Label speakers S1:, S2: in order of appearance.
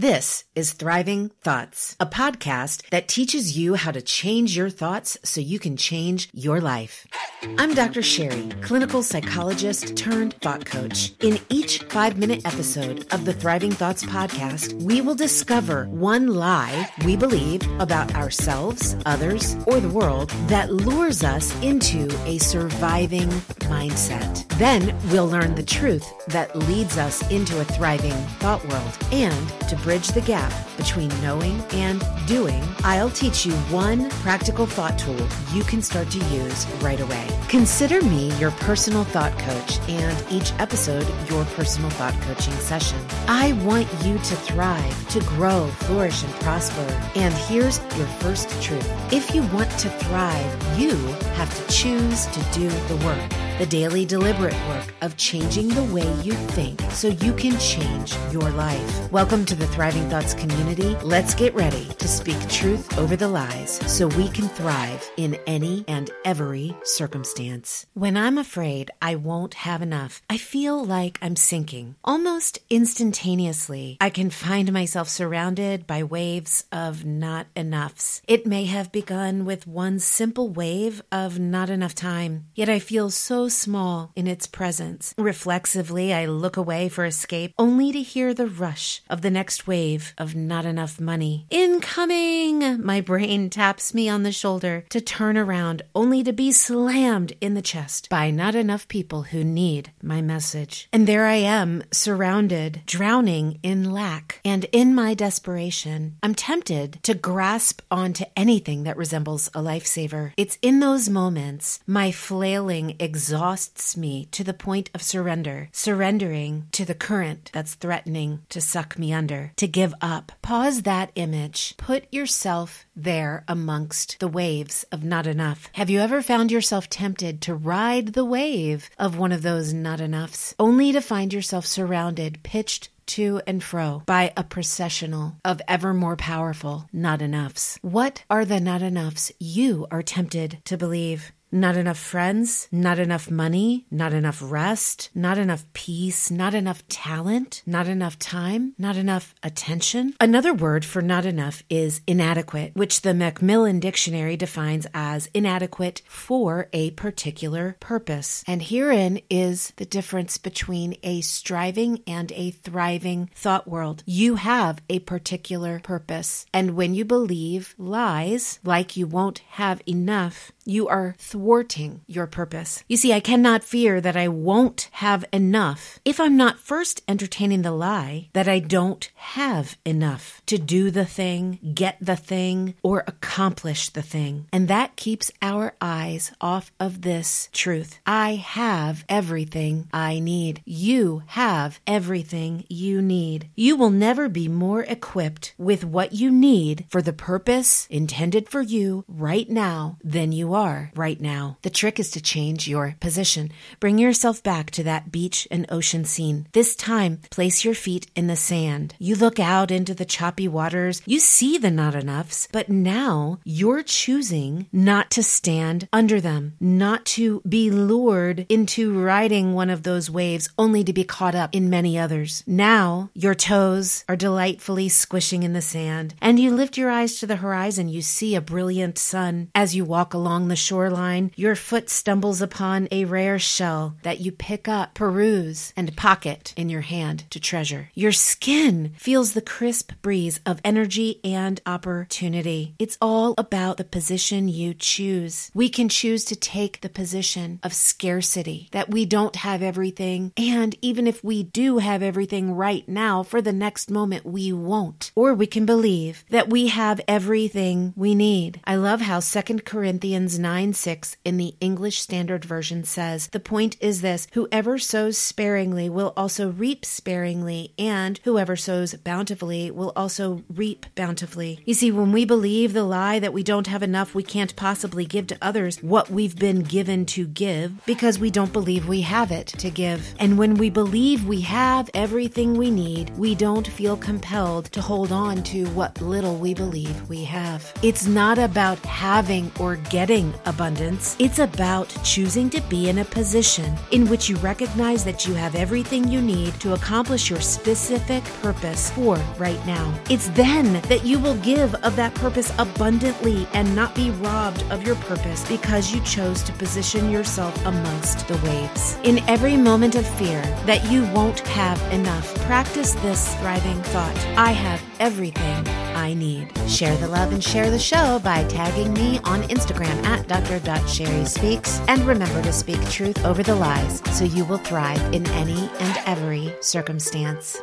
S1: This is Thriving Thoughts, a podcast that teaches you how to change your thoughts so you can change your life. I'm Dr. Sherry, clinical psychologist turned thought coach. In each five minute episode of the Thriving Thoughts podcast, we will discover one lie we believe about ourselves, others, or the world that lures us into a surviving mindset. Then we'll learn the truth that leads us into a thriving thought world. And to bridge the gap between knowing and doing, I'll teach you one practical thought tool you can start to use right away. Consider me your personal thought coach and each episode your personal thought coaching session. I want you to thrive, to grow, flourish, and prosper. And here's your first truth. If you want to thrive, you have to choose to do the work the daily deliberate work of changing the way you think so you can change your life. Welcome to the Thriving Thoughts community. Let's get ready to speak truth over the lies so we can thrive in any and every circumstance. When I'm afraid I won't have enough, I feel like I'm sinking. Almost instantaneously, I can find myself surrounded by waves of not enoughs. It may have begun with one simple wave of not enough time, yet I feel so small in its presence. Reflexively, I look away for escape, only to hear the rush of the next wave of not enough money. Incoming! My brain taps me on the shoulder to turn around, only to be slammed in the chest by not enough people who need my message. And there I am, surrounded, drowning in lack. And in my desperation, I'm tempted to grasp onto anything that resembles a lifesaver. It's in those moments my flailing, exhausts me to the point of surrender, surrendering to the current that's threatening to suck me under, to give up. Pause that image. Put yourself there amongst the waves of not enough. Have you ever found yourself tempted to ride the wave of one of those not enoughs, only to find yourself surrounded, pitched to and fro by a processional of ever more powerful not enoughs. What are the not enoughs you are tempted to believe? Not enough friends, not enough money, not enough rest, not enough peace, not enough talent, not enough time, not enough attention. Another word for not enough is inadequate, which the Macmillan Dictionary defines as inadequate for a particular purpose. And herein is the difference between a striving and a thriving thought world. You have a particular purpose. And when you believe lies, like you won't have enough, you are thwarting your purpose. You see, I cannot fear that I won't have enough if I'm not first entertaining the lie that I don't have enough to do the thing, get the thing, or accomplish the thing. And that keeps our eyes off of this truth. I have everything I need. You have everything you need. You will never be more equipped with what you need for the purpose intended for you right now than you are right now. The trick is to change your position. Bring yourself back to that beach and ocean scene. This time, place your feet in the sand. You look out into the choppy waters. You see the not enoughs, but now you're choosing not to stand under them, not to be lured into riding one of those waves only to be caught up in many others. Now your toes are delightfully squishing in the sand, and you lift your eyes to the horizon. You see a brilliant sun. As you walk along the shoreline, your foot stumbles upon a rare shell that you pick up, peruse, and pocket in your hand to treasure. Your skin feels the crisp breeze of energy and opportunity. It's all about the position you choose. We can choose to take the position of scarcity, that we don't have everything, and even if we do have everything right now, for the next moment we won't. Or we can believe that we have everything we need. I love how 2 Corinthians 9 6 in the English Standard Version says, The point is this whoever sows sparingly will also reap sparingly, and whoever sows bountifully will also reap bountifully. You see, when we believe the lie that we don't have enough, we can't possibly give to others what we've been given to give because we don't believe we have it to give. And when we believe we have everything we need, we don't feel compelled to hold on to what little we believe we have. It's not about having or getting having abundance. It's about choosing to be in a position in which you recognize that you have everything you need to accomplish your specific purpose for right now. It's then that you will give of that purpose abundantly and not be robbed of your purpose because you chose to position yourself amongst the waves. In every moment of fear that you won't have enough, practice this thriving thought I have everything I need. Share the love and share the show by tagging me on Instagram at dr.sherryspeaks. And remember to speak truth over the lies so you will thrive in any and every circumstance.